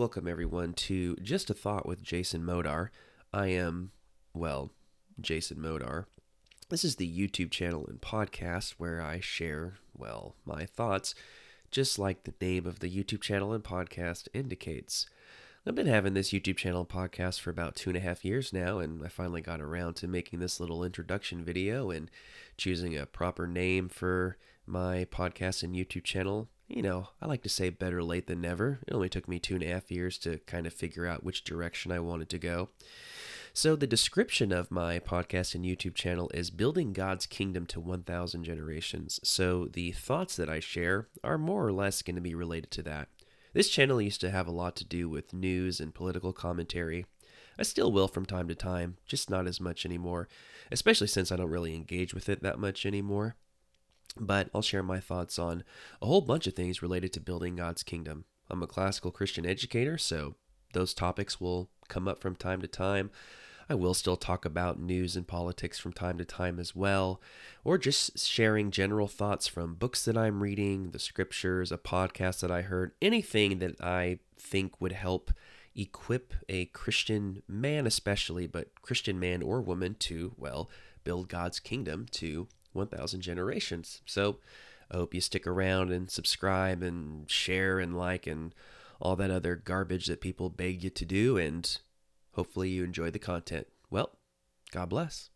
Welcome, everyone, to Just a Thought with Jason Modar. I am, well, Jason Modar. This is the YouTube channel and podcast where I share, well, my thoughts, just like the name of the YouTube channel and podcast indicates. I've been having this YouTube channel and podcast for about two and a half years now, and I finally got around to making this little introduction video and choosing a proper name for my podcast and YouTube channel you know, I like to say better late than never. It only took me two and a half years to kind of figure out which direction I wanted to go. So, the description of my podcast and YouTube channel is Building God's Kingdom to 1,000 Generations. So, the thoughts that I share are more or less going to be related to that. This channel used to have a lot to do with news and political commentary. I still will from time to time, just not as much anymore, especially since I don't really engage with it that much anymore but I'll share my thoughts on a whole bunch of things related to building God's kingdom. I'm a classical Christian educator, so those topics will come up from time to time. I will still talk about news and politics from time to time as well, or just sharing general thoughts from books that I'm reading, the scriptures, a podcast that I heard, anything that I think would help equip a Christian man, especially, but Christian man or woman to, well, build God's kingdom to 1,000 generations. So I hope you stick around and subscribe and share and like and all that other garbage that people beg you to do. And hopefully you enjoy the content. Well, God bless.